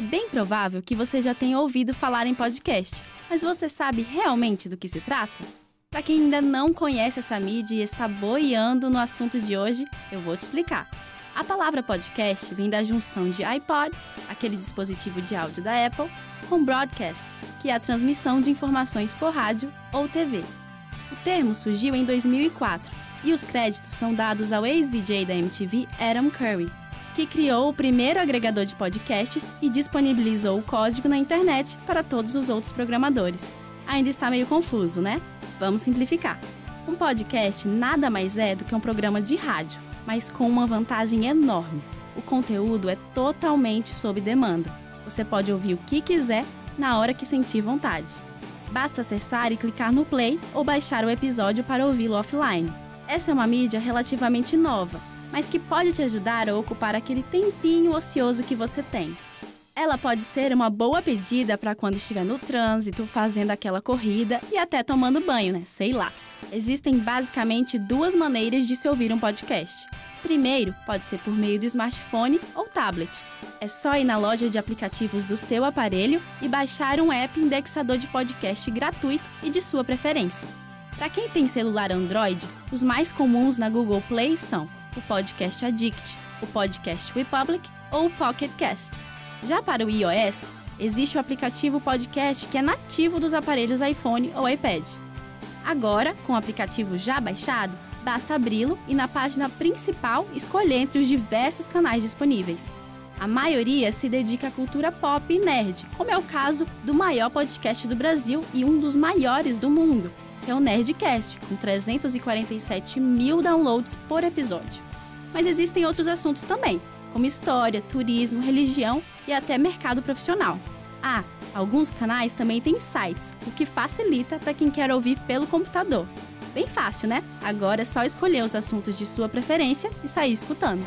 É bem provável que você já tenha ouvido falar em podcast, mas você sabe realmente do que se trata? Para quem ainda não conhece essa mídia e está boiando no assunto de hoje, eu vou te explicar. A palavra podcast vem da junção de iPod, aquele dispositivo de áudio da Apple, com broadcast, que é a transmissão de informações por rádio ou TV. O termo surgiu em 2004 e os créditos são dados ao ex-VJ da MTV Adam Curry, que criou o primeiro agregador de podcasts e disponibilizou o código na internet para todos os outros programadores. Ainda está meio confuso, né? Vamos simplificar. Um podcast nada mais é do que um programa de rádio, mas com uma vantagem enorme. O conteúdo é totalmente sob demanda. Você pode ouvir o que quiser na hora que sentir vontade. Basta acessar e clicar no play ou baixar o episódio para ouvi-lo offline. Essa é uma mídia relativamente nova mas que pode te ajudar a ocupar aquele tempinho ocioso que você tem. Ela pode ser uma boa pedida para quando estiver no trânsito, fazendo aquela corrida e até tomando banho, né? Sei lá. Existem basicamente duas maneiras de se ouvir um podcast. Primeiro, pode ser por meio do smartphone ou tablet. É só ir na loja de aplicativos do seu aparelho e baixar um app indexador de podcast gratuito e de sua preferência. Para quem tem celular Android, os mais comuns na Google Play são o Podcast Addict, o Podcast Republic ou o Pocket Cast. Já para o iOS, existe o aplicativo Podcast que é nativo dos aparelhos iPhone ou iPad. Agora, com o aplicativo já baixado, basta abri-lo e na página principal escolher entre os diversos canais disponíveis. A maioria se dedica à cultura pop e nerd, como é o caso do maior podcast do Brasil e um dos maiores do mundo, é o Nerdcast, com 347 mil downloads por episódio. Mas existem outros assuntos também, como história, turismo, religião e até mercado profissional. Ah, alguns canais também têm sites, o que facilita para quem quer ouvir pelo computador. Bem fácil, né? Agora é só escolher os assuntos de sua preferência e sair escutando.